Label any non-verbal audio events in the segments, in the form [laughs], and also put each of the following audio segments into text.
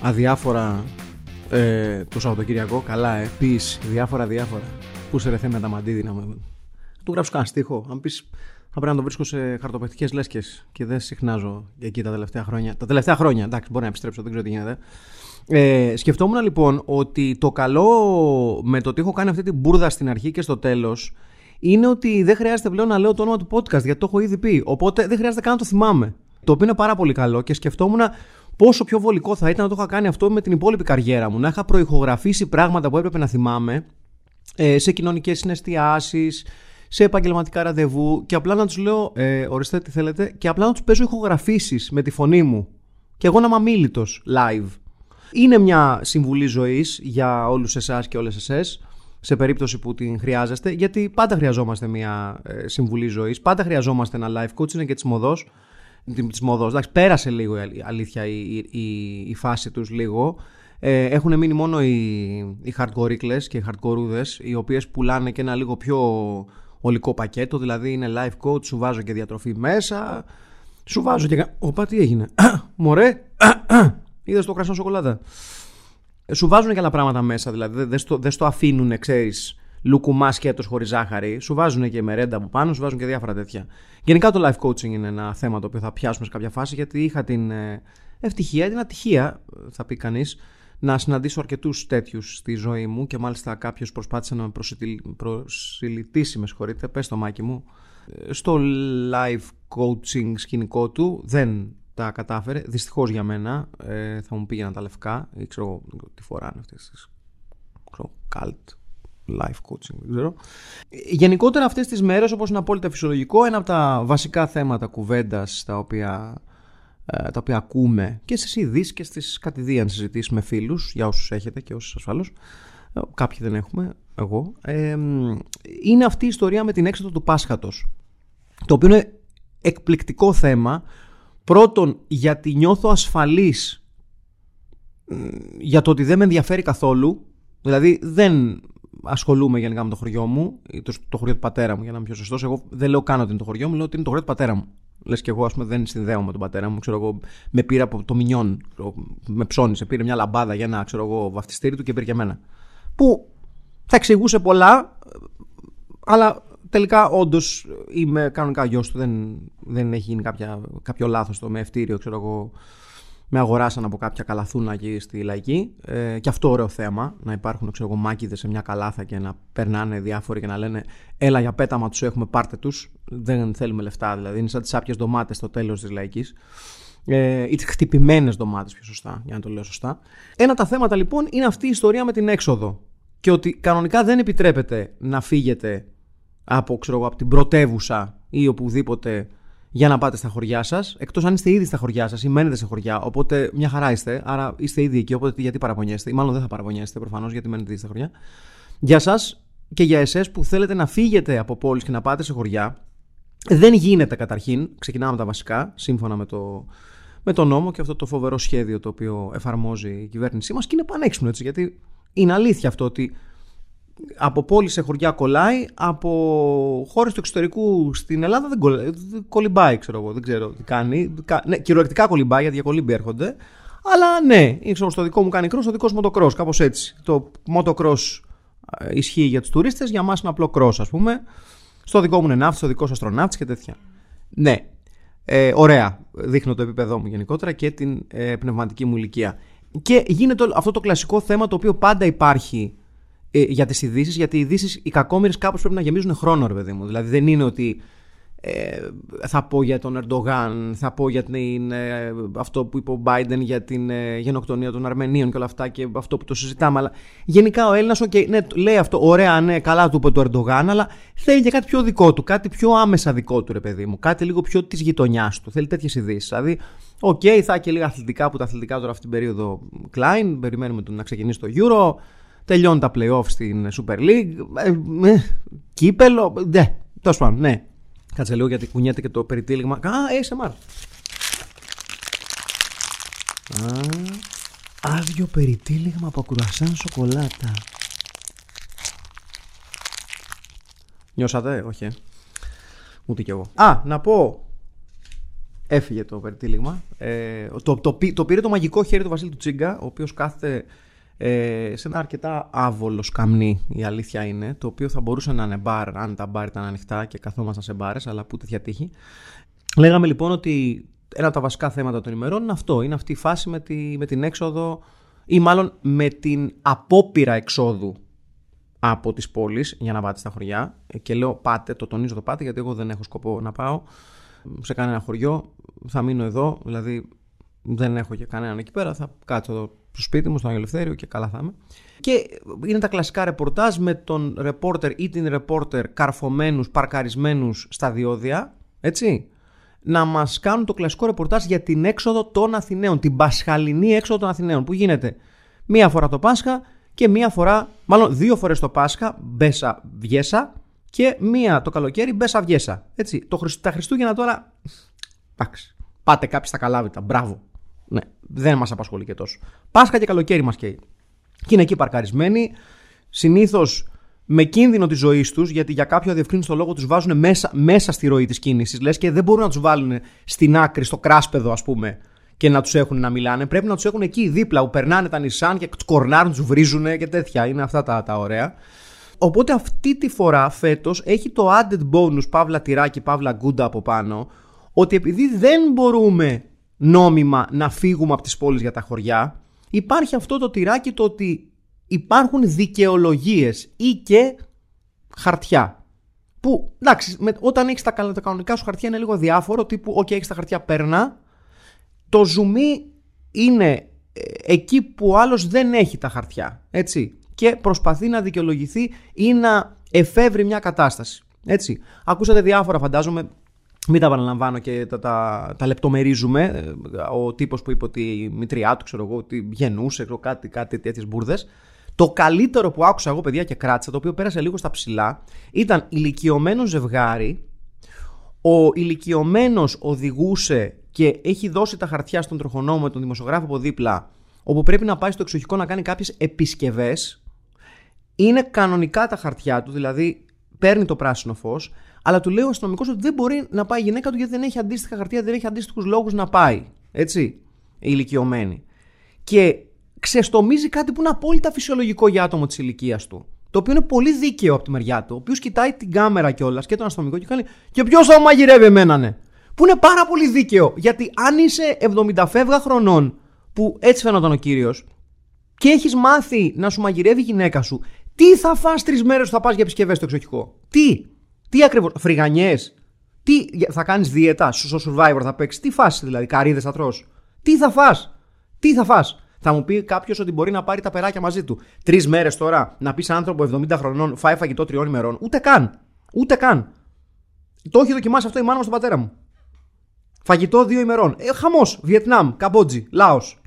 αδιάφορα ε, το Σαββατοκυριακό. Καλά, ε. Πεις διάφορα, διάφορα. Πού σε ρεθέ με τα μαντίδινα μου. Του γράψω κανένα στίχο. Αν πεις, θα πρέπει να το βρίσκω σε χαρτοπαιχτικέ λέσχες και δεν συχνάζω εκεί τα τελευταία χρόνια. Τα τελευταία χρόνια, εντάξει, μπορεί να επιστρέψω, δεν ξέρω τι γίνεται. Ε, σκεφτόμουν λοιπόν ότι το καλό με το ότι έχω κάνει αυτή την μπουρδα στην αρχή και στο τέλος είναι ότι δεν χρειάζεται πλέον να λέω το όνομα του podcast γιατί το έχω ήδη πει. Οπότε δεν χρειάζεται καν να το θυμάμαι. Το οποίο είναι πάρα πολύ καλό και σκεφτόμουν πόσο πιο βολικό θα ήταν να το είχα κάνει αυτό με την υπόλοιπη καριέρα μου. Να είχα προηχογραφήσει πράγματα που έπρεπε να θυμάμαι ε, σε κοινωνικές συναισθιάσεις, σε επαγγελματικά ραντεβού και απλά να τους λέω, ε, ορίστε τι θέλετε, και απλά να τους παίζω ηχογραφήσεις με τη φωνή μου. Και εγώ να είμαι αμήλυτο live. Είναι μια συμβουλή ζωής για όλους εσάς και όλες εσές σε περίπτωση που την χρειάζεστε, γιατί πάντα χρειαζόμαστε μια ε, συμβουλή ζωής, πάντα χρειαζόμαστε ένα live coach, είναι και τη μοδό. Τη μοδό. Εντάξει, πέρασε λίγο η αλήθεια η, η, η φάση τους λίγο. Ε, έχουν μείνει μόνο οι, οι hardcore και οι hardcore οι οποίες πουλάνε και ένα λίγο πιο ολικό πακέτο, δηλαδή είναι live coach, σου βάζω και διατροφή μέσα, σου βάζω και... Οπα, τι έγινε; [coughs] Μωρέ, [coughs] είδες το κρασό σοκολάτα; Ε, σου βάζουν και άλλα πράγματα μέσα, δηλαδή δεν στο, δεν στο αφήνουν, ξέρεις, λουκουμά σκέτο χωρίς ζάχαρη. Σου βάζουν και μερέντα από πάνω, σου βάζουν και διάφορα τέτοια. Γενικά το life coaching είναι ένα θέμα το οποίο θα πιάσουμε σε κάποια φάση, γιατί είχα την ε, ευτυχία, την ατυχία, θα πει κανείς, να συναντήσω αρκετούς τέτοιους στη ζωή μου και μάλιστα κάποιος προσπάθησε να με προσιλητήσει, με συγχωρείτε, πες το μάκι μου, ε, στο life coaching σκηνικό του. Δεν τα κατάφερε. Δυστυχώς για μένα ε, θα μου πήγαιναν τα λευκά ή ξέρω τι φοράνε αυτές τις. Cult life coaching, δεν ξέρω. Γενικότερα αυτές τις μέρες, όπως είναι απόλυτα φυσιολογικό, ένα από τα βασικά θέματα κουβέντας τα οποία, ε, τα οποία ακούμε και στις ειδήσεις και στις κατηδίαν συζητήσεις με φίλους, για όσους έχετε και όσους ασφαλώς, ε, κάποιοι δεν έχουμε, εγώ, ε, είναι αυτή η ιστορία με την έξοδο του Πάσχατος, το οποίο είναι εκπληκτικό θέμα, Πρώτον, γιατί νιώθω ασφαλής για το ότι δεν με ενδιαφέρει καθόλου. Δηλαδή, δεν ασχολούμαι γενικά με το χωριό μου, το, το χωριό του πατέρα μου, για να είμαι πιο σωστός. Εγώ δεν λέω καν ότι είναι το χωριό μου, λέω ότι είναι το χωριό του πατέρα μου. Λες και εγώ, ας πούμε, δεν συνδέω με τον πατέρα μου. Ξέρω εγώ, με πήρε από το μηνιόν, με ψώνισε, πήρε μια λαμπάδα για ένα ξέρω εγώ, βαφτιστήρι του και πήρε και εμένα. Που θα εξηγούσε πολλά, αλλά τελικά όντως είμαι κανονικά γιος του. Δεν, δεν έχει γίνει κάποια, κάποιο λάθος το με ευτήριο, ξέρω εγώ. Με αγοράσαν από κάποια καλαθούνα εκεί στη λαϊκή. Ε, και αυτό ωραίο θέμα. Να υπάρχουν ξέρω εγώ, μάκηδες σε μια καλάθα και να περνάνε διάφοροι και να λένε Έλα για πέταμα τους έχουμε, πάρτε τους. Δεν θέλουμε λεφτά δηλαδή. Είναι σαν τις άπιες ντομάτες στο τέλος της λαϊκής. Ε, ή τις χτυπημένες ντομάτες, πιο σωστά, για να το λέω σωστά. Ένα τα θέματα λοιπόν είναι αυτή η ιστορία με την έξοδο. Και ότι κανονικά δεν επιτρέπεται να φύγετε από, ξέρω, από την πρωτεύουσα ή οπουδήποτε για να πάτε στα χωριά σας. Εκτός αν είστε ήδη στα χωριά σας ή μένετε σε χωριά. Οπότε μια χαρά είστε. Άρα είστε ήδη εκεί. Οπότε γιατί παραπονιέστε. Ή μάλλον δεν θα παραπονιέστε προφανώς γιατί μένετε ήδη στα χωριά. Για εσά και για εσές που θέλετε να φύγετε από πόλεις και να πάτε σε χωριά. Δεν γίνεται καταρχήν. Ξεκινάμε τα βασικά σύμφωνα με το, με το νόμο και αυτό το φοβερό σχέδιο το οποίο εφαρμόζει η κυβέρνησή μας. Και είναι πανέξυπνο έτσι. Γιατί είναι αλήθεια αυτό ότι από πόλη σε χωριά κολλάει, από χώρες του εξωτερικού στην Ελλάδα δεν κολλάει, κολυμπάει, ξέρω εγώ, δεν ξέρω τι κάνει. Ναι, κυριολεκτικά κολυμπάει, γιατί για κολύμπη έρχονται. Αλλά ναι, στο δικό μου κάνει κρός, στο δικός σου μοτοκρός, κάπως έτσι. Το μοτοκρός ε, ισχύει για τους τουρίστες, για μας είναι απλό κρός, ας πούμε. Στο δικό μου είναι ναύτης, στο δικός σου αστροναύτης και τέτοια. Ναι, ε, ωραία, δείχνω το επίπεδό μου γενικότερα και την ε, πνευματική μου ηλικία. Και γίνεται αυτό το κλασικό θέμα το οποίο πάντα υπάρχει ε, για τις ειδήσεις, γιατί οι ειδήσεις, οι κακόμοιρες κάπως πρέπει να γεμίζουν χρόνο, ρε παιδί μου. Δηλαδή δεν είναι ότι ε, θα πω για τον Ερντογάν, θα πω για την, ε, αυτό που είπε ο Biden για την ε, γενοκτονία των Αρμενίων και όλα αυτά και αυτό που το συζητάμε. Αλλά γενικά ο Έλληνας, okay, ναι, λέει αυτό, ωραία, ναι, καλά του είπε το Ερντογάν, αλλά θέλει και κάτι πιο δικό του, κάτι πιο άμεσα δικό του, ρε παιδί μου, κάτι λίγο πιο της γειτονιάς του. Θέλει τέτοιες ειδήσεις. Δηλαδή, OK, okay, θα και λίγα αθλητικά που τα αθλητικά τώρα αυτή την περίοδο Klein, περιμένουμε τον να ξεκινήσει το Euro. Τελειώνουν τα playoff στην Super League. Ε, ε, κύπελο. Ναι, τέλος πάντων, ναι. Κάτσε λίγο γιατί κουνιέται και το περιτύλιγμα. Α, ASMR. Α, άδειο περιτύλιγμα από κουρασάν σοκολάτα. Νιώσατε, όχι. Ε. Ούτε κι εγώ. Α, να πω. Έφυγε το περιτύλιγμα. Ε, το, το, το, πήρε το μαγικό χέρι του Βασίλη του Τσίγκα, ο οποίος κάθεται ε, σε ένα αρκετά άβολο σκαμνί η αλήθεια είναι, το οποίο θα μπορούσε να είναι μπαρ αν τα μπαρ ήταν ανοιχτά και καθόμασταν σε μπάρες, αλλά που τέτοια τύχη. Λέγαμε λοιπόν ότι ένα από τα βασικά θέματα των ημερών είναι αυτό, είναι αυτή η φάση με, τη, με την έξοδο ή μάλλον με την απόπειρα εξόδου από τις πόλεις για να πάτε στα χωριά και λέω πάτε, το τονίζω το πάτε γιατί εγώ δεν έχω σκοπό να πάω σε κανένα χωριό, θα μείνω εδώ, δηλαδή δεν έχω και κανέναν εκεί πέρα, θα κάτσω εδώ στο σπίτι μου, στο Αγιο και καλά θα είμαι. Και είναι τα κλασικά ρεπορτάζ με τον ρεπόρτερ ή την ρεπόρτερ καρφωμένους, παρκαρισμένους στα διόδια, έτσι, να μας κάνουν το κλασικό ρεπορτάζ για την έξοδο των Αθηναίων, την πασχαλινή έξοδο των Αθηναίων που γίνεται μία φορά το Πάσχα και μία φορά, μάλλον δύο φορές το Πάσχα, μπέσα βιέσα και μία το καλοκαίρι μπέσα βιέσα. Έτσι, το, τα Χριστούγεννα τώρα, εντάξει, πάτε κάποιοι στα καλάβητα, μπράβο, ναι, δεν μας απασχολεί και τόσο. Πάσχα και καλοκαίρι μας καίει. Και είναι εκεί παρκαρισμένοι. Συνήθως με κίνδυνο της ζωής τους, γιατί για κάποιο αδιευκρίνητο λόγο τους βάζουν μέσα, μέσα στη ροή της κίνησης. Λες και δεν μπορούν να τους βάλουν στην άκρη, στο κράσπεδο, ας πούμε, και να τους έχουν να μιλάνε. Πρέπει να τους έχουν εκεί δίπλα, που περνάνε τα νησάν και τους κορνάρουν, τους βρίζουν και τέτοια. Είναι αυτά τα, τα ωραία. Οπότε αυτή τη φορά φέτος έχει το added bonus παύλα τυράκι, παύλα γκούντα από πάνω, ότι επειδή δεν μπορούμε νόμιμα να φύγουμε από τις πόλεις για τα χωριά, υπάρχει αυτό το τυράκι το ότι υπάρχουν δικαιολογίες ή και χαρτιά. Που εντάξει, με, όταν έχεις τα, τα κανονικά σου χαρτιά είναι λίγο διάφορο, τύπου, OK, έχεις τα χαρτιά, παίρνα. Το ζουμί είναι ε, εκεί που ο άλλος δεν έχει τα χαρτιά. Έτσι. Και προσπαθεί να δικαιολογηθεί ή να εφεύρει μια κατάσταση. Έτσι. Ακούσατε διάφορα, φαντάζομαι, μην τα επαναλαμβάνω και τα, τα, τα λεπτομερίζουμε. Ο τύπος που είπε ότι η μητριά του, ξέρω εγώ, ότι γεννούσε, ξέρω, κάτι, κάτι τέτοιες μπουρδες. Το καλύτερο που άκουσα εγώ, παιδιά, και κράτησα, το οποίο πέρασε λίγο στα ψηλά, ήταν ηλικιωμένο ζευγάρι. Ο ηλικιωμένος οδηγούσε και έχει δώσει τα χαρτιά στον τροχονόμο με τον δημοσιογράφο από δίπλα, όπου πρέπει να πάει στο εξοχικό να κάνει κάποιες επισκευές. Είναι κανονικά τα χαρτιά του, δηλαδή παίρνει το πράσινο φως, αλλά του λέει ο αστυνομικός ότι δεν μπορεί να πάει η γυναίκα του γιατί δεν έχει αντίστοιχα χαρτιά, δεν έχει αντίστοιχους λόγους να πάει. Έτσι, η ηλικιωμένη. Και ξεστομίζει κάτι που είναι απόλυτα φυσιολογικό για άτομο της ηλικίας του. Το οποίο είναι πολύ δίκαιο από τη μεριά του. Ο οποίος κοιτάει την κάμερα κιόλας και τον αστυνομικό και κάνει Και ποιος θα μαγειρεύει εμένα, ναι. Που είναι πάρα πολύ δίκαιο. Γιατί αν είσαι 70 φεύγα χρονών, που έτσι φαίνονταν ο κύριος, και έχεις μάθει να σου μαγειρεύει η γυναίκα σου, τι θα φας τρεις μέρες που θα πας για επισκευές στο εξοχικό. Τι; Τι ακριβώς, φρυγανιές. Τι θα κάνεις δίαιτα, στο survivor θα παίξεις. Τι φας δηλαδή, καρύδες θα τρως. Τι θα φας. Τι θα φας. Θα μου πει κάποιος ότι μπορεί να πάρει τα περάκια μαζί του. Τρεις μέρες τώρα να πεις άνθρωπο 70 χρονών φάει φαγητό τριών ημερών. Ούτε καν. Ούτε καν. Το έχει δοκιμάσει αυτό η μάνα μου στον πατέρα μου. Φαγητό δύο ημερών. Ε, Χαμός. Βιετνάμ, Καμπότζη, Λάος.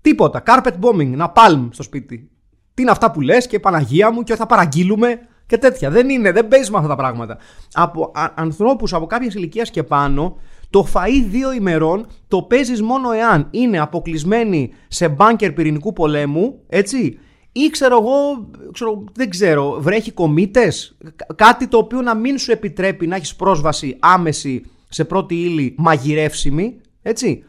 Τίποτα. Carpet bombing. Να πάλμ στο σπίτι. Τι είναι αυτά που λες και Παναγία μου και θα παραγγείλουμε και τέτοια. Δεν είναι, δεν παίζει με αυτά τα πράγματα. Από ανθρώπους από κάποια ηλικίας και πάνω, το φαΐ δύο ημερών το παίζεις μόνο εάν είναι αποκλεισμένοι σε μπάνκερ πυρηνικού πολέμου, έτσι, ή ξέρω εγώ, ξέρω, δεν ξέρω, βρέχει κομίτες, κάτι το οποίο να μην σου επιτρέπει να έχεις πρόσβαση άμεση σε πρώτη ύλη μαγειρεύσιμη, έτσι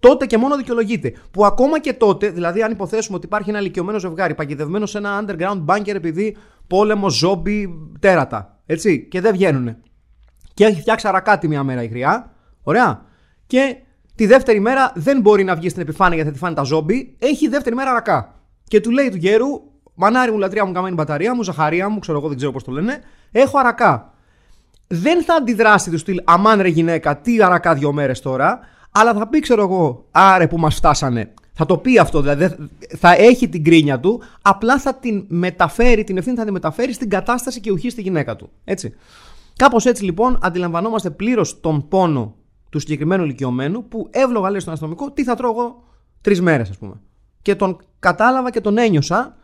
τότε και μόνο δικαιολογείται. Που ακόμα και τότε, δηλαδή, αν υποθέσουμε ότι υπάρχει ένα ηλικιωμένο ζευγάρι παγιδευμένο σε ένα underground bunker επειδή πόλεμο, ζόμπι, τέρατα. Έτσι, και δεν βγαίνουν. Και έχει φτιάξει αρακάτι μια μέρα η γριά. Ωραία. Και τη δεύτερη μέρα δεν μπορεί να βγει στην επιφάνεια γιατί θα τη φάνε τα ζόμπι. Έχει δεύτερη μέρα αρακά. Και του λέει του γέρου, μανάρι μου, λατρεία μου, καμένη μπαταρία μου, ζαχαρία μου, ξέρω εγώ, δεν ξέρω πώς το λένε. Έχω αρακά. δεν θα αντιδράσει του στυλ Αμάν ρε γυναίκα, τι αρακά δύο μέρες τώρα, αλλά θα πει, ξέρω εγώ, άρε που μας φτάσανε. Θα το πει αυτό, δηλαδή θα έχει την κρίνια του, απλά θα την μεταφέρει, την ευθύνη θα την μεταφέρει στην κατάσταση και ουχή στη γυναίκα του. Έτσι. Κάπως έτσι λοιπόν αντιλαμβανόμαστε πλήρως τον πόνο του συγκεκριμένου ηλικιωμένου που εύλογα λέει στον αστυνομικό τι θα τρώω εγώ τρεις μέρες, ας πούμε. Και τον κατάλαβα και τον ένιωσα.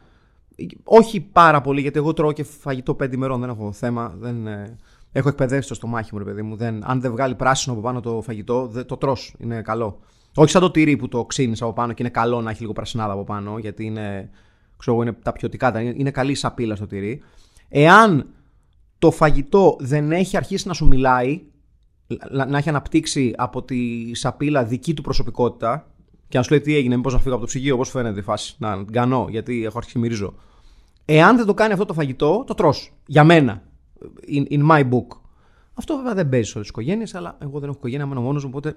Όχι πάρα πολύ, γιατί εγώ τρώω και φαγητό πέντε ημερών, δεν έχω θέμα. Δεν, ε, έχω εκπαιδεύσει το στομάχι μου, ρε παιδί μου. Δεν, αν δεν βγάλει πράσινο από πάνω το φαγητό, δεν, το τρως, είναι καλό. Όχι σαν το τυρί που το ξύνεις από πάνω και είναι καλό να έχει λίγο πρασινάδα από πάνω, γιατί είναι, ξέρω, είναι τα ποιοτικά, είναι, είναι καλή σαπίλα στο τυρί. Εάν το φαγητό δεν έχει αρχίσει να σου μιλάει, να έχει αναπτύξει από τη σαπίλα δική του προσωπικότητα και να σου λέει τι έγινε, μήπως να φύγω από το ψυγείο, πώς φαίνεται η φάση. Να γκανώ, γιατί έχω αρχίσει μυρίζω. Εάν δεν το κάνει αυτό το φαγητό, το τρως. Για μένα. In, in my book. Αυτό βέβαια δεν παίζει σε όλε τι οικογένειες, αλλά εγώ δεν έχω οικογένεια, μένω μόνος μου, οπότε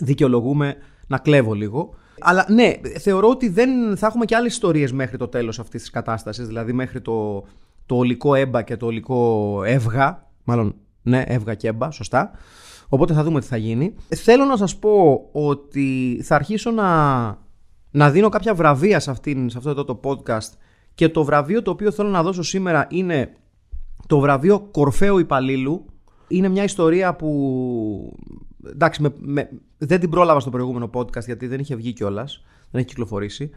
δικαιολογούμε να κλέβω λίγο. Αλλά ναι, θεωρώ ότι δεν θα έχουμε και άλλες ιστορίες μέχρι το τέλος αυτής της κατάστασης, δηλαδή μέχρι το, το ολικό έμπα και το ολικό εύγα. Μάλλον, ναι, εύγα και έμπα, σωστά. Οπότε θα δούμε τι θα γίνει. Θέλω να σας πω ότι θα αρχίσω να, να δίνω κάποια βραβεία σε, αυτήν, σε αυτό εδώ το podcast και το βραβείο το οποίο θέλω να δώσω σήμερα είναι το βραβείο Κορφαίου Υπαλλήλου. Είναι μια ιστορία που εντάξει, με, με, δεν την πρόλαβα στο προηγούμενο podcast γιατί δεν είχε βγει κιόλας. Δεν έχει κυκλοφορήσει.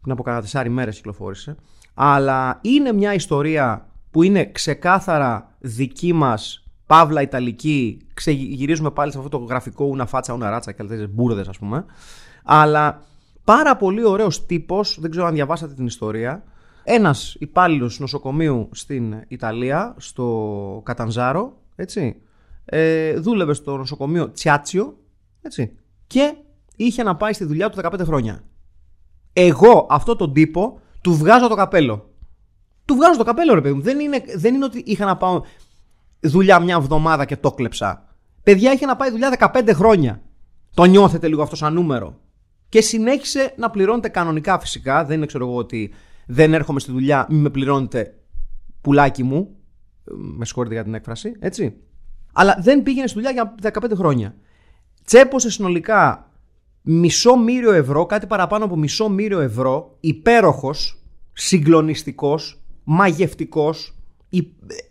Πριν από κάνα τεσσάρι μέρες κυκλοφόρησε. Αλλά είναι μια ιστορία που είναι ξεκάθαρα δική μας Παύλα Ιταλική, ξεγυρίζουμε πάλι σε αυτό το γραφικό ούνα φάτσα, ούνα ράτσα και άλλες μπουρδες, ας πούμε. Αλλά πάρα πολύ ωραίος τύπος, δεν ξέρω αν διαβάσατε την ιστορία. Ένας υπάλληλος νοσοκομείου στην Ιταλία, στο Κατανζάρο, έτσι. Ε, δούλευε στο νοσοκομείο Τσιάτσιο, έτσι. Και είχε να πάει στη δουλειά του 15 χρόνια. Εγώ αυτό τον τύπο του βγάζω το καπέλο. Του βγάζω το καπέλο, ρε παιδί μου. Δεν είναι, δεν είναι ότι είχα να πάω δουλειά μια εβδομάδα και το κλεψα. Παιδιά είχε να πάει δουλειά 15 χρόνια. Το νιώθετε λίγο αυτό σαν νούμερο. Και συνέχισε να πληρώνετε κανονικά φυσικά. Δεν είναι ξέρω εγώ ότι δεν έρχομαι στη δουλειά, μην με πληρώνετε πουλάκι μου. Με συγχωρείτε για την έκφραση, έτσι. Αλλά δεν πήγαινε στη δουλειά για 15 χρόνια. Τσέπωσε συνολικά μισό μύριο ευρώ, κάτι παραπάνω από μισό μύριο ευρώ, υπέροχος, συγκλονιστικός, μαγευτικός,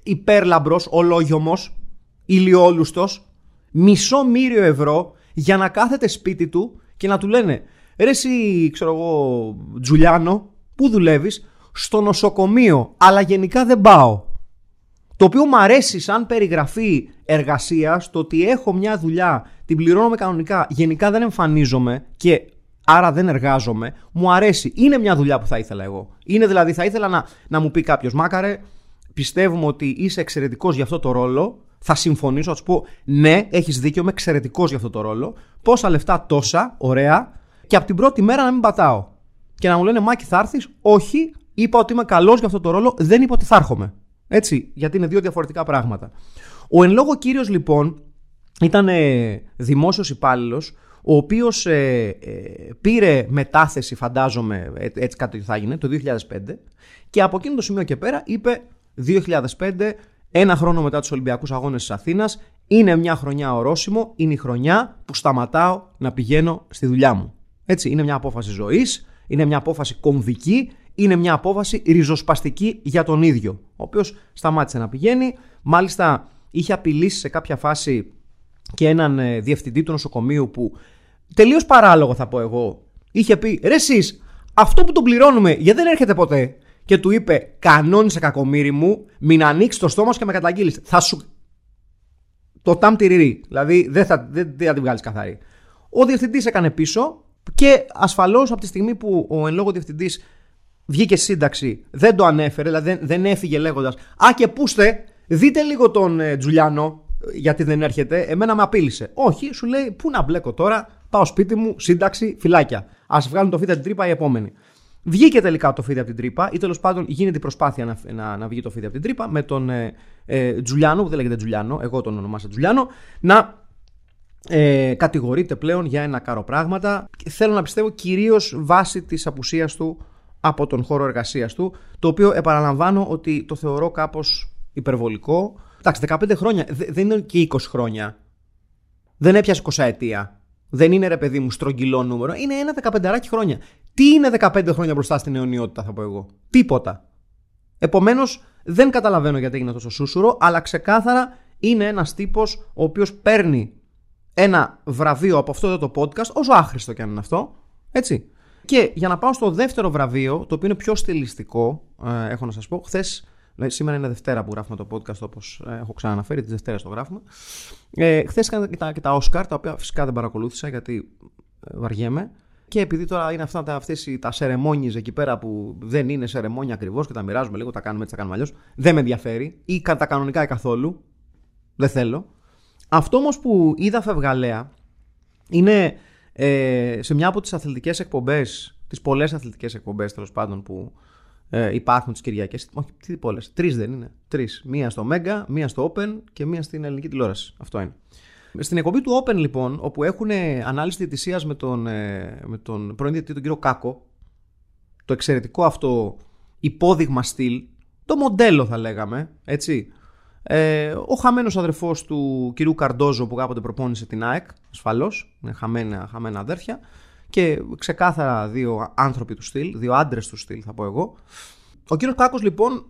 υπέρλαμπρος, ολόγιομος, ηλιόλουστος, μισό μύριο ευρώ για να κάθεται σπίτι του και να του λένε ρε εσύ ξέρω εγώ Τζουλιάνο που δουλεύεις; Στο νοσοκομείο αλλά γενικά δεν πάω το οποίο μου αρέσει σαν περιγραφή εργασίας το ότι έχω μια δουλειά, την πληρώνω κανονικά, γενικά δεν εμφανίζομαι και άρα δεν εργάζομαι, μου αρέσει. Είναι μια δουλειά που θα ήθελα εγώ. Είναι δηλαδή, θα ήθελα να, να μου πει κάποιος, Μάκαρε, πιστεύουμε ότι είσαι εξαιρετικός για αυτό το ρόλο, θα συμφωνήσω, θα σου πω ναι, έχεις δίκιο, είμαι εξαιρετικός για αυτό το ρόλο. Πόσα λεφτά τόσα, ωραία, και από την πρώτη μέρα να μην πατάω. Και να μου λένε Μάκη, θα έρθεις, όχι, είπα ότι είμαι καλός για αυτό το ρόλο, δεν είπα ότι θα έρχομαι. Έτσι, γιατί είναι δύο διαφορετικά πράγματα. Ο εν λόγω κύριος λοιπόν ήταν ε, δημόσιος υπάλληλος, ο οποίος ε, ε, πήρε μετάθεση, φαντάζομαι, ε, έτσι κάτι θα έγινε, το 2005, και από εκείνο το σημείο και πέρα είπε 2005, ένα χρόνο μετά τους Ολυμπιακούς Αγώνες της Αθήνας, είναι μια χρονιά ορόσημο, είναι η χρονιά που σταματάω να πηγαίνω στη δουλειά μου. Έτσι, είναι μια απόφαση ζωής, είναι μια απόφαση κομβική, είναι μια απόφαση ριζοσπαστική για τον ίδιο, ο οποίος σταμάτησε να πηγαίνει, μάλιστα είχε απειλήσει σε κάποια φάση και έναν ε, διευθυντή του νοσοκομείου που τελείως παράλογο θα πω εγώ, είχε πει ρε εσείς, αυτό που τον πληρώνουμε γιατί δεν έρχεται ποτέ; Και του είπε: Κανόνισε κακομίρι μου, μην ανοίξεις το στόμα σου και με καταγγείλεις. Θα σου. Το τάμ τυριρί. Δηλαδή δεν θα, δεν, δεν θα την βγάλεις καθαρή. Ο διευθυντής έκανε πίσω και ασφαλώς από τη στιγμή που ο εν λόγω διευθυντής βγήκε σύνταξη, δεν το ανέφερε, δηλαδή δεν, δεν έφυγε λέγοντας Α, και πούστε, δείτε λίγο τον ε, Τζουλιάνο, γιατί δεν έρχεται. Εμένα με απείλησε. Όχι, σου λέει, Πού να μπλέκω τώρα, πάω σπίτι μου, σύνταξη, φυλάκια. Α βγάλουν το φύτα την τρύπα οι επόμενοι. Βγήκε τελικά το φίδι από την τρύπα, ή τέλος πάντων γίνεται η προσπάθεια να, να, να βγει το φίδι από την τρύπα με τον ε, ε, Τζουλιάνο, που δεν λέγεται Τζουλιάνο, εγώ τον ονομάσα Τζουλιάνο, να ε, κατηγορείται πλέον για ένα κάρο πράγματα. Θέλω να πιστεύω κυρίως βάσει της απουσίας του από τον χώρο εργασίας του, το οποίο επαναλαμβάνω ότι το θεωρώ κάπως υπερβολικό. Εντάξει, 15 χρόνια δεν είναι και 20 χρόνια. Δεν έπιασε 20 ετία. Δεν είναι ρε παιδί μου στρογγυλό νούμερο. Είναι ένα 15 χρόνια. Τι είναι 15 χρόνια μπροστά στην αιωνιότητα, θα πω εγώ. Τίποτα. Επομένως, δεν καταλαβαίνω γιατί έγινε τόσο σούσουρο, αλλά ξεκάθαρα είναι ένας τύπος ο οποίος παίρνει ένα βραβείο από αυτό το podcast, όσο άχρηστο και αν είναι αυτό. Έτσι. Και για να πάω στο δεύτερο βραβείο, το οποίο είναι πιο στιλιστικό, ε, έχω να σας πω, χθες. Σήμερα είναι Δευτέρα που γράφουμε το podcast όπως ε, έχω ξαναναφέρει, τι Δευτέρε το γράφουμε. Ε, Χθες έκανα και τα, και τα Oscar, τα οποία φυσικά δεν παρακολούθησα γιατί ε, βαριέμαι. Και επειδή τώρα είναι αυτά τα, αυτές, τα σερεμόνιες εκεί πέρα που δεν είναι σερεμόνια ακριβώς και τα μοιράζουμε λίγο, τα κάνουμε έτσι, τα κάνουμε αλλιώς, δεν με ενδιαφέρει ή τα κανονικά ή καθόλου. Δεν θέλω. Αυτό όμως που είδα φευγαλέα είναι ε, σε μια από τις αθλητικές εκπομπές, τις πολλές αθλητικές εκπομπές τέλος πάντων που ε, υπάρχουν τις Κυριακές. Όχι, τι πολλές. Τρεις δεν είναι. Τρεις. Μία στο Mega, μία στο Open και μία στην ελληνική τηλεόραση. Αυτό είναι. Στην εκπομπή του Open λοιπόν, όπου έχουν ανάλυση διαιτησίας με τον, ε, με τον πρώην διαιτητή τον κύριο Κάκο, το εξαιρετικό αυτό υπόδειγμα στυλ, το μοντέλο θα λέγαμε, έτσι. Ε, ο χαμένος αδερφός του κυρίου Καρντόζο που κάποτε προπόνησε την ΑΕΚ, ασφαλώς, είναι χαμένα, χαμένα αδέρφια, και ξεκάθαρα δύο άνθρωποι του στυλ, δύο άντρε του στυλ θα πω εγώ. Ο κύριος Κάκος λοιπόν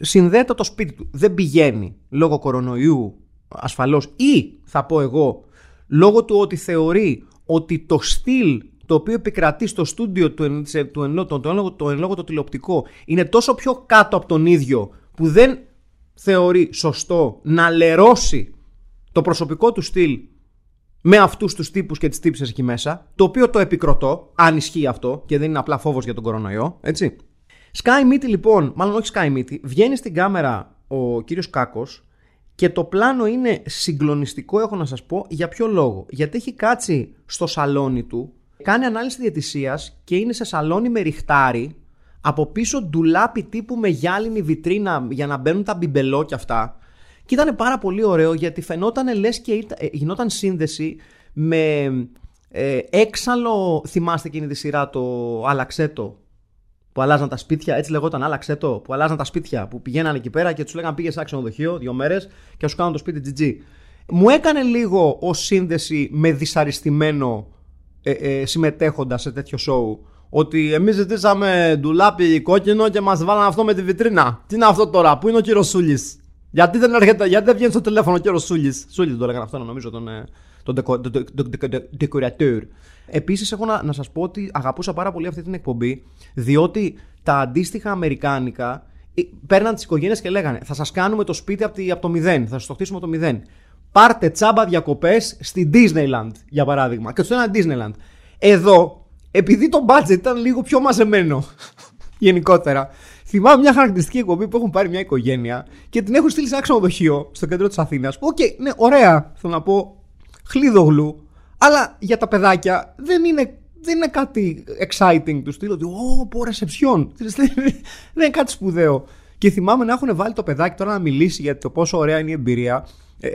συνδέεται το σπίτι του. Δεν πηγαίνει λόγω κορονοϊού ασφαλώς ή θα πω εγώ λόγω του ότι θεωρεί ότι το στυλ το οποίο επικρατεί στο στούντιο του, του, το, το, το, εν λόγω το τηλεοπτικό είναι τόσο πιο κάτω από τον ίδιο που δεν θεωρεί σωστό να λερώσει το προσωπικό του στυλ με αυτούς τους τύπους και τις τύψεις εκεί μέσα, το οποίο το επικροτώ, αν ισχύει αυτό και δεν είναι απλά φόβος για τον κορονοϊό, έτσι. Sky Meaty λοιπόν, μάλλον όχι Sky Meaty, βγαίνει στην κάμερα ο κύριος Κάκος και το πλάνο είναι συγκλονιστικό, έχω να σας πω, για ποιο λόγο; Γιατί έχει κάτσει στο σαλόνι του, κάνει ανάλυση διαιτησία και είναι σε σαλόνι με ριχτάρι, από πίσω ντουλάπι τύπου με γυάλινη βιτρίνα για να μπαίνουν τα μπιμπελό και αυτά. Και ήταν πάρα πολύ ωραίο γιατί φαινόταν λες και ε, γινόταν σύνδεση με ε, έξαλλο. Θυμάστε εκείνη τη σειρά το Αλαξέτο που αλλάζαν τα σπίτια, έτσι λεγόταν Αλαξέτο, που αλλάζαν τα σπίτια, που πηγαίναν εκεί πέρα και τους λέγανε πήγες σε ξενοδοχείο δύο μέρες και σου κάνουν το σπίτι GG. Μου έκανε λίγο ως σύνδεση με δυσαρεστημένο ε, ε, συμμετέχοντας σε τέτοιο show ότι εμείς ζητήσαμε ντουλάπι κόκκινο και μας βάλανε αυτό με τη βιτρίνα. Τι είναι αυτό τώρα, πού είναι ο κύριος Σούλης; Γιατί δεν έρχεται, γιατί δεν βγαίνει στο τηλέφωνο και ο Σούλης; Σούλη το λέγανε αυτό, νομίζω, τον, ε, τον decorateur. Επίσης, έχω να, να σας πω ότι αγαπούσα πάρα πολύ αυτή την εκπομπή, διότι τα αντίστοιχα αμερικάνικα ε, παίρναν τις οικογένειες και λέγανε Θα σας κάνουμε το σπίτι από, από το μηδέν, θα σας το χτίσουμε από το μηδέν. Πάρτε τσάμπα διακοπές στη Disneyland, για παράδειγμα. Και του ένα Disneyland. Εδώ, επειδή το budget ήταν λίγο πιο μαζεμένο [laughs] γενικότερα, Θυμάμαι μια χαρακτηριστική εκπομπή που έχουν πάρει μια οικογένεια και την έχουν στείλει σε ένα ξενοδοχείο στο κέντρο της Αθήνας. OK, okay, ναι, ωραία, θέλω να πω, χλίδογλου. Αλλά για τα παιδάκια δεν είναι, δεν είναι κάτι exciting του στείλω ότι Ω, πω ρεσεψιόν. δεν είναι κάτι σπουδαίο. Και θυμάμαι να έχουν βάλει το παιδάκι τώρα να μιλήσει για το πόσο ωραία είναι η εμπειρία. Ε,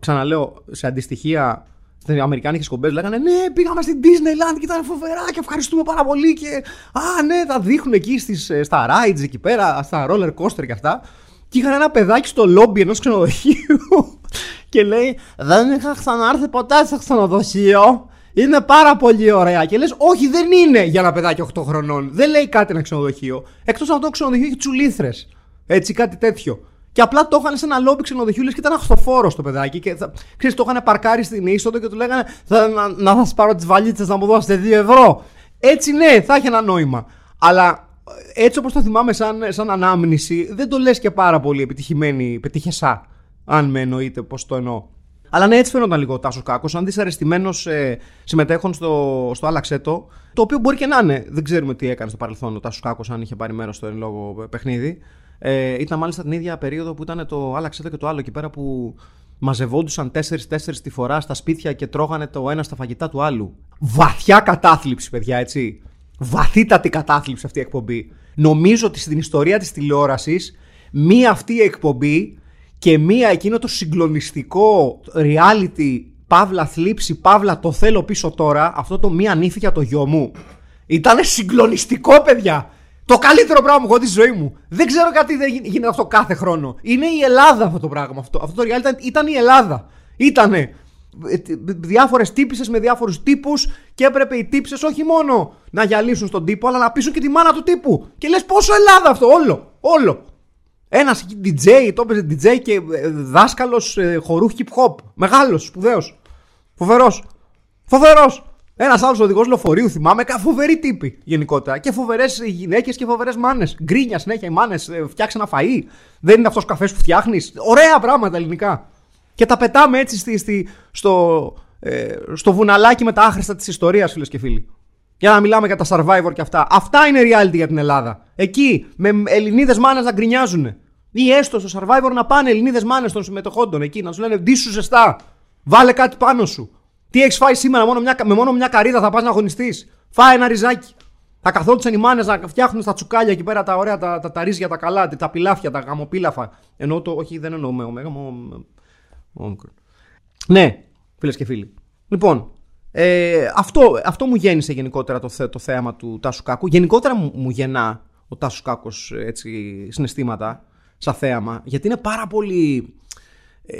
ξαναλέω, σε αντιστοιχεία στι Αμερικάνικε κομπέ λέγανε Ναι, πήγαμε στην Disneyland και ήταν φοβερά και ευχαριστούμε πάρα πολύ. Και Α, ναι, τα δείχνουν εκεί στις, ε, στα rides εκεί πέρα, στα roller coaster και αυτά. Και είχαν ένα παιδάκι στο λόμπι ενός ξενοδοχείου [laughs] και λέει Δεν είχα ξανάρθει ποτέ σε ξενοδοχείο. Είναι πάρα πολύ ωραία. Και λες, Όχι, δεν είναι για ένα παιδάκι 8 χρονών. Δεν λέει κάτι ένα ξενοδοχείο. Εκτός από το ξενοδοχείο έχει τσουλήθρες. Έτσι, κάτι τέτοιο. Και απλά το είχαν σε ένα λόμπι ξενοδοχείου και ήταν αχθοφόρο το παιδάκι. Και θα, ξέρεις, το είχαν παρκάρει στην είσοδο και του λέγανε θα, να, να σας πάρω τις βαλίτσες να μου δώσετε 2 ευρώ. Έτσι ναι, θα έχει ένα νόημα. Αλλά έτσι όπως το θυμάμαι σαν, σαν ανάμνηση, δεν το λες και πάρα πολύ επιτυχημένη, πετύχεσά. Αν με εννοείτε πώ το εννοώ. Αλλά ναι, έτσι φαίνονταν λίγο ο Τάσος Κάκος, σαν δυσαρεστημένο ε, συμμετέχον στο, στο Άλλαξέτο. Το οποίο μπορεί και να είναι. Δεν ξέρουμε τι έκανε στο παρελθόν ο Τάσος Κάκος, αν είχε πάρει μέρος στο εν λόγω παιχνίδι. Ε, ήταν μάλιστα την ίδια περίοδο που ήταν το άλλαξε και το άλλο εκεί πέρα που μαζευόντουσαν 4-4 τη φορά στα σπίτια και τρώγανε το ένα στα φαγητά του άλλου. Βαθιά κατάθλιψη, παιδιά, έτσι. Βαθύτατη κατάθλιψη αυτή η εκπομπή. Νομίζω ότι στην ιστορία της τηλεόρασης μία αυτή η εκπομπή και μία εκείνο το συγκλονιστικό reality παύλα θλίψη, παύλα το θέλω πίσω τώρα, αυτό το μία νύφη για το γιο μου. Ήταν συγκλονιστικό, παιδιά. Το καλύτερο πράγμα που έχω δει στη ζωή μου. Δεν ξέρω γιατί δεν γίνεται αυτό κάθε χρόνο. Είναι η Ελλάδα αυτό το πράγμα. Αυτό, αυτό το reality ήταν, ήταν η Ελλάδα. Ήτανε διάφορες τύπησες με διάφορους τύπους και έπρεπε οι τύπησες όχι μόνο να γυαλίσουν στον τύπο, αλλά να πείσουν και τη μάνα του τύπου. Και λες πόσο Ελλάδα αυτό, όλο. Όλο. Ένας DJ, το έπαιζε DJ και δάσκαλος χορού hip hop. Μεγάλος, σπουδαίος. Φοβερός. Φοβερός. Ένας άλλος οδηγός λεωφορείου, θυμάμαι, φοβερή τύπη γενικότερα. Και φοβερές γυναίκες και φοβερές μάνες. Γκρίνια συνέχεια οι μάνες, φτιάξε ένα φαΐ. Δεν είναι αυτός καφές που φτιάχνεις. Ωραία πράγματα ελληνικά. Και τα πετάμε έτσι στη, στη, στο, ε, στο βουναλάκι με τα άχρηστα της ιστορίας, φίλες και φίλοι. Για να μιλάμε για τα survivor και αυτά. Αυτά είναι reality για την Ελλάδα. Εκεί, με Ελληνίδες μάνες να γκρινιάζουν. Ή έστω στο survivor να πάνε Ελληνίδες μάνες των συμμετοχόντων εκεί, να σου λένε ντύσου ζεστά. Βάλε κάτι πάνω σου. Τι έχεις φάει σήμερα, μόνο μια, με μόνο μια καρίδα θα πας να αγωνιστείς. Φάει ένα ριζάκι. Θα καθόντουσαν οι μάνες να φτιάχνουν στα τσουκάλια εκεί πέρα τα ωραία τα, τα, τα ρίζια, τα καλά, τα πιλάφια, τα γαμοπίλαφα. Ενώ το, όχι, δεν εννοούμε ωμέγα, ναι, φίλες και φίλοι. Λοιπόν, ε, αυτό, αυτό μου γέννησε γενικότερα το, το θέαμα του Τάσου Κάκου. Γενικότερα μου, μου γεννά ο Τάσου Κάκο έτσι συναισθήματα σαν θέαμα, γιατί είναι πάρα πολύ. Ε,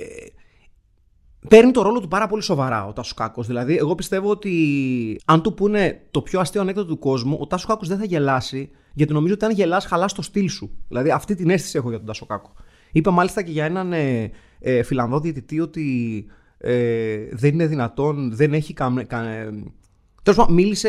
παίρνει το ρόλο του πάρα πολύ σοβαρά ο Τάσος Κάκος. Δηλαδή, εγώ πιστεύω ότι αν του πούνε το πιο αστείο ανέκδοτο του κόσμου, ο Τάσος Κάκος δεν θα γελάσει, γιατί νομίζω ότι αν γελάς, χαλάς το στυλ σου. Δηλαδή, αυτή την αίσθηση έχω για τον Τάσο Κάκο. Είπα μάλιστα και για έναν ε, ε, Φιλανδό διαιτητή ότι ε, δεν είναι δυνατόν, δεν έχει καμία. Κα, Τέλος πάντων, μίλησε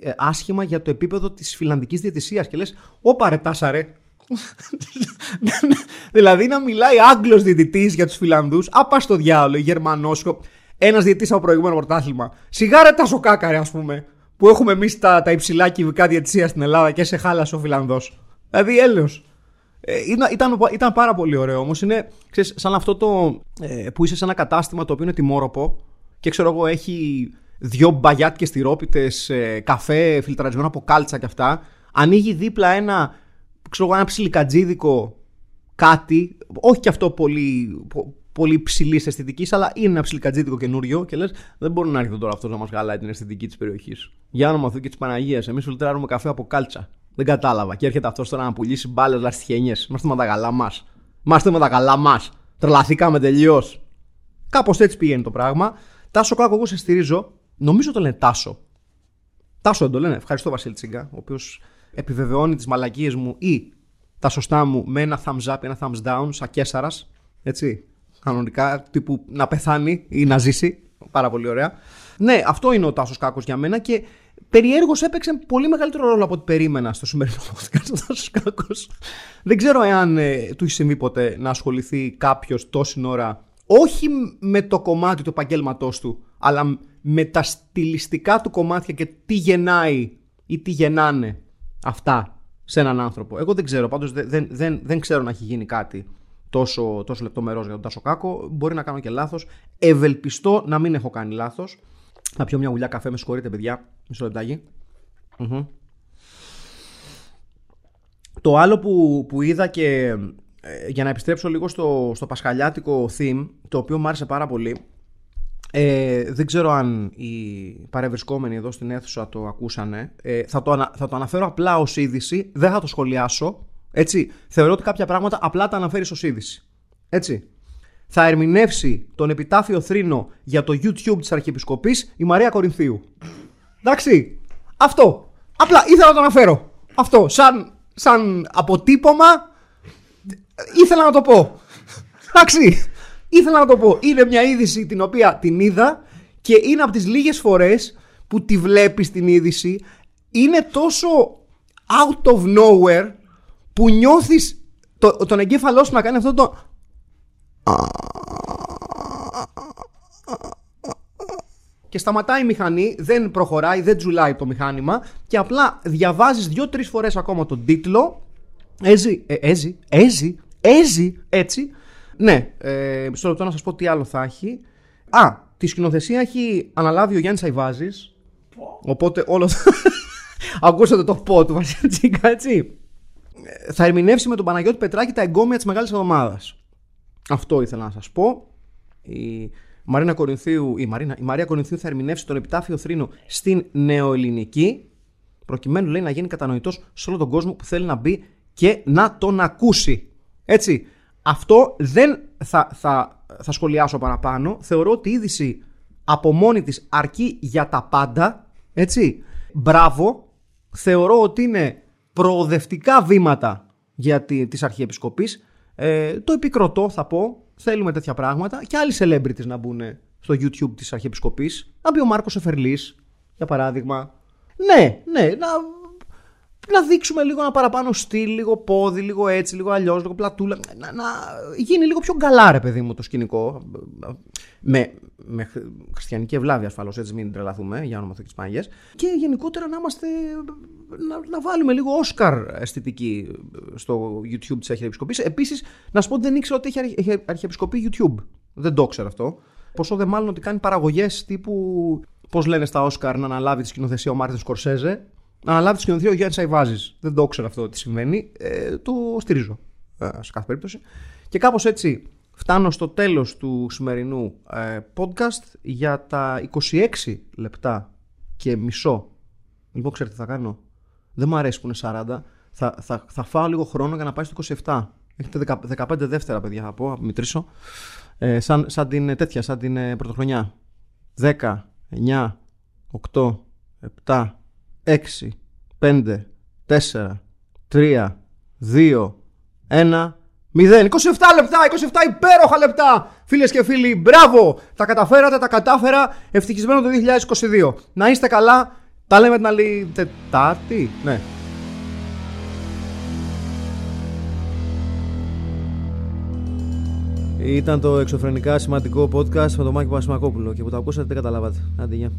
ε, άσχημα για το επίπεδο της φιλανδικής διαιτησίας και λες: Ωπα ρε, τάσα ρε. [laughs] δηλαδή να μιλάει Άγγλος διαιτητής για τους Φιλανδούς, άπα στο διάλογο, Γερμανός. Ένας διαιτητής από προηγούμενο πρωτάθλημα. Σιγάρε τα σοκάκαρε, ας πούμε, που έχουμε εμείς τα, τα υψηλά κυβικά διαιτησία στην Ελλάδα και σε χάλασε ο Φιλανδός. Δηλαδή, έλεος. Ε, ήταν, ήταν, πάρα πολύ ωραίο όμως. Είναι ξέρεις, σαν αυτό το ε, που είσαι σε ένα κατάστημα το οποίο είναι τιμόροπο και ξέρω εγώ έχει δυο μπαγιάτικες τυρόπιτες, ε, καφέ φιλτραρισμένο από κάλτσα και αυτά. Ανοίγει δίπλα ένα, ξέρω, ένα ψιλικατζίδικο κάτι, όχι και αυτό πολύ, πολύ ψηλής αισθητικής, αλλά είναι ένα ψιλικατζίδικο καινούριο και λες: Δεν μπορεί να έρθει τώρα αυτός να μας γαλάει την αισθητική της περιοχής. Για όνομα Θεού και της Παναγίας, εμείς φιλτράρουμε καφέ από κάλτσα. Δεν κατάλαβα. Και έρχεται αυτός τώρα να πουλήσει μπάλες λαστιχένιε. Είμαστε με τα καλά μας. Είμαστε με τα καλά μας. Τρελαθήκαμε τελείως. Κάπως έτσι πηγαίνει το πράγμα. Τάσο Κάκο, εγώ σε στηρίζω. Νομίζω το λένε Τάσο. Τάσο δεν το λένε. Ευχαριστώ Βασίλη Τσίγκα, ο οποίος επιβεβαιώνει τις μαλακίες μου ή τα σωστά μου με ένα thumbs up ή ένα thumbs down, σαν κέσσαρα. Έτσι. Κανονικά, τύπου να πεθάνει ή να ζήσει. Πάρα πολύ ωραία. Ναι, αυτό είναι ο Τάσος Κάκος για μένα και Περιέργως έπαιξε πολύ μεγαλύτερο ρόλο από ό,τι περίμενα στο σημερινό [laughs] podcast Δεν ξέρω εάν ε, του έχει συμβεί ποτέ να ασχοληθεί κάποιος τόση ώρα όχι με το κομμάτι του επαγγέλματός του, αλλά με τα στιλιστικά του κομμάτια και τι γεννάει ή τι γεννάνε αυτά σε έναν άνθρωπο. Εγώ δεν ξέρω, πάντως δεν, δεν, δεν, ξέρω να έχει γίνει κάτι τόσο, τόσο λεπτομερός για τον Τάσο Κάκο. Μπορεί να κάνω και λάθος. Ευελπιστώ να μην έχω κάνει λάθος. Θα πιω μια γουλιά καφέ, με συγχωρείτε παιδιά. Μισό Το άλλο που, που είδα και ε, για να επιστρέψω λίγο στο, στο πασχαλιάτικο theme, το οποίο μου άρεσε πάρα πολύ. Ε, δεν ξέρω αν οι παρευρισκόμενοι εδώ στην αίθουσα το ακούσανε. Ε, θα, το θα το αναφέρω απλά ως είδηση, δεν θα το σχολιάσω. Έτσι, θεωρώ ότι κάποια πράγματα απλά τα αναφέρεις ως είδηση. Έτσι θα ερμηνεύσει τον επιτάφιο θρήνο για το YouTube της Αρχιεπισκοπής η Μαρία Κορινθίου. Εντάξει, αυτό. Απλά ήθελα να το αναφέρω. Αυτό, σαν, σαν αποτύπωμα, ήθελα να το πω. Εντάξει, ήθελα να το πω. Είναι μια είδηση την οποία την είδα και είναι από τις λίγες φορές που τη βλέπεις την είδηση. Είναι τόσο out of nowhere που νιώθεις το, τον εγκέφαλό σου να κάνει αυτό το και σταματάει η μηχανή, δεν προχωράει, δεν τζουλάει το μηχάνημα και απλά διαβάζεις δύο-τρεις φορές ακόμα τον τίτλο Έζι, ε, έζι, έζι, έζι, έτσι Ναι, ε, μισό λεπτό να σας πω τι άλλο θα έχει Α, τη σκηνοθεσία έχει αναλάβει ο Γιάννης Αϊβάζης Οπότε όλο [laughs] Ακούσατε το πω του Βασιλτσίκα, έτσι ε, Θα ερμηνεύσει με τον Παναγιώτη Πετράκη τα εγκόμια της Μεγάλης Εβδομάδας αυτό ήθελα να σας πω. Η Μαρίνα Κορινθίου, η, Μαρίνα, η Μαρία Κορινθίου θα ερμηνεύσει τον επιτάφιο θρήνο στην νεοελληνική. προκειμένου λέει να γίνει κατανοητός σε όλο τον κόσμο που θέλει να μπει και να τον ακούσει. Έτσι. Αυτό δεν θα, θα, θα σχολιάσω παραπάνω. Θεωρώ ότι η είδηση από μόνη της αρκεί για τα πάντα. Έτσι. Μπράβο. Θεωρώ ότι είναι προοδευτικά βήματα για τη, της Αρχιεπισκοπής. Ε, το επικροτώ θα πω. Θέλουμε τέτοια πράγματα. Και άλλοι celebrities να μπουν στο YouTube της Αρχιεπισκοπής. Να μπει ο Μάρκος Εφερλής, για παράδειγμα. Ναι, ναι, να να δείξουμε λίγο ένα παραπάνω στυλ, λίγο πόδι, λίγο έτσι, λίγο αλλιώς, λίγο πλατούλα. Να, να γίνει λίγο πιο καλά, ρε παιδί μου, το σκηνικό. Με, με χριστιανική ευλάβεια ασφαλώς, έτσι μην τρελαθούμε για όνομα Θεού Πάγια. Και γενικότερα να είμαστε. Να, να βάλουμε λίγο Όσκαρ αισθητική στο YouTube της Αρχιεπισκοπής. Επίσης, να σου πω ότι δεν ήξερα ότι έχει Αρχιεπισκοπή YouTube. Δεν το ξέρω αυτό. Πόσο δε μάλλον ότι κάνει παραγωγές τύπου. Πώς λένε στα Όσκαρ να αναλάβει τη σκηνοθεσία ο Μάρτιν Σκορσέζε να αναλάβει τη σκηνοθεσία ο Γιάννης Αϊβάζης. Δεν το ξέρω αυτό τι συμβαίνει. Ε, το στηρίζω ε, σε κάθε περίπτωση. Και κάπως έτσι φτάνω στο τέλος του σημερινού ε, podcast για τα 26 λεπτά και μισό. Λοιπόν, ξέρετε τι θα κάνω. Δεν μου αρέσει που είναι 40. Θα, θα, θα φάω λίγο χρόνο για να πάει στο 27. Έχετε 15 δεύτερα, παιδιά, θα πω, μετρήσω. Ε, σαν, σαν την τέτοια, σαν την ε, πρωτοχρονιά. 10, 9, 8, 7, 6, 5, 4, 3, 2, 1, 0. 27 λεπτά, 27 υπέροχα λεπτά, φίλες και φίλοι. Μπράβο! Τα καταφέρατε, τα κατάφερα. Ευτυχισμένο το 2022. Να είστε καλά. Τα λέμε την άλλη Τετάρτη. Ναι. Ήταν το εξωφρενικά σημαντικό podcast με τον Μάκη Πασμακόπουλο και που το ακούσατε δεν καταλάβατε. Άντε,